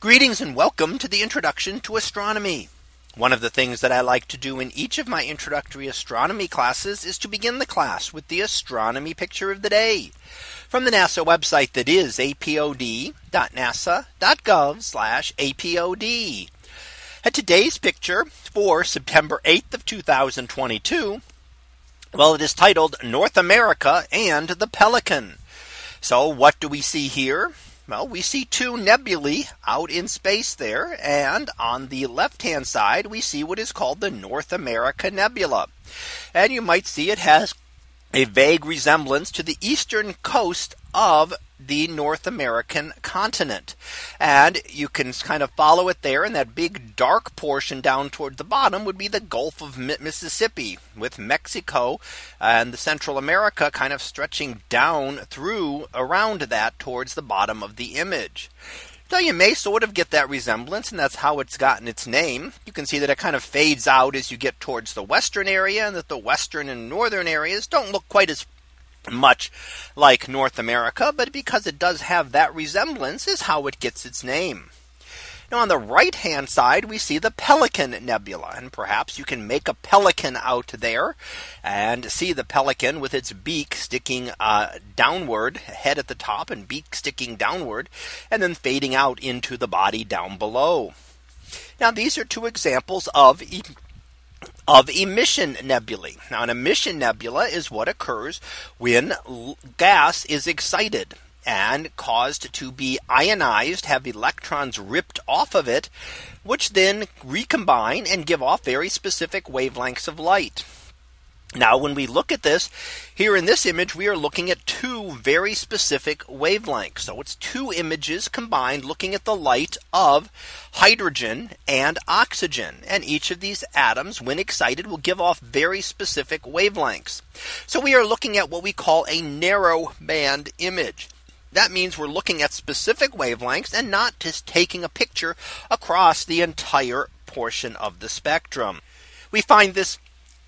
Greetings and welcome to the introduction to astronomy. One of the things that I like to do in each of my introductory astronomy classes is to begin the class with the astronomy picture of the day from the NASA website that is apod.nasa.gov apod. And today's picture for September 8th of 2022. Well, it is titled North America and the Pelican. So what do we see here? Well, we see two nebulae out in space there. And on the left hand side, we see what is called the North America Nebula. And you might see it has a vague resemblance to the eastern coast of the North American continent. And you can kind of follow it there. And that big dark portion down toward the bottom would be the Gulf of Mississippi with Mexico and the Central America kind of stretching down through around that towards the bottom of the image. So you may sort of get that resemblance, and that's how it's gotten its name. You can see that it kind of fades out as you get towards the western area, and that the western and northern areas don't look quite as much like North America, but because it does have that resemblance is how it gets its name. Now on the right hand side, we see the Pelican Nebula, and perhaps you can make a pelican out there and see the pelican with its beak sticking uh, downward, head at the top and beak sticking downward, and then fading out into the body down below. Now these are two examples of of emission nebulae. Now, an emission nebula is what occurs when gas is excited and caused to be ionized, have electrons ripped off of it, which then recombine and give off very specific wavelengths of light. Now, when we look at this here in this image, we are looking at two very specific wavelengths. So it's two images combined looking at the light of hydrogen and oxygen. And each of these atoms, when excited, will give off very specific wavelengths. So we are looking at what we call a narrow band image. That means we're looking at specific wavelengths and not just taking a picture across the entire portion of the spectrum. We find this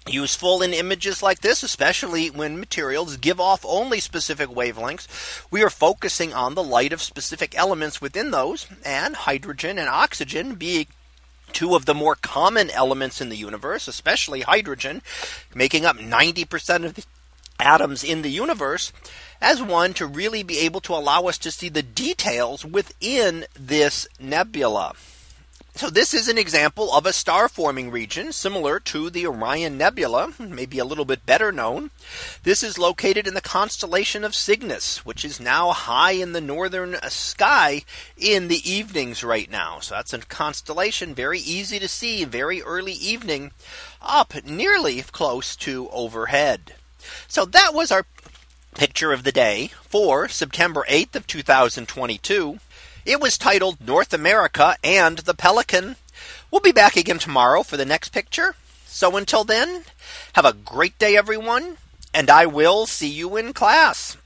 useful in images like this, especially when materials give off only specific wavelengths. We are focusing on the light of specific elements within those and hydrogen and oxygen being two of the more common elements in the universe, especially hydrogen, making up 90% of the atoms in the universe as one to really be able to allow us to see the details within this nebula. So this is an example of a star forming region similar to the Orion Nebula, maybe a little bit better known. This is located in the constellation of Cygnus, which is now high in the northern sky in the evenings right now. So that's a constellation very easy to see very early evening up nearly close to overhead. So that was our picture of the day for September 8th of 2022. It was titled North America and the Pelican. We'll be back again tomorrow for the next picture. So until then, have a great day, everyone, and I will see you in class.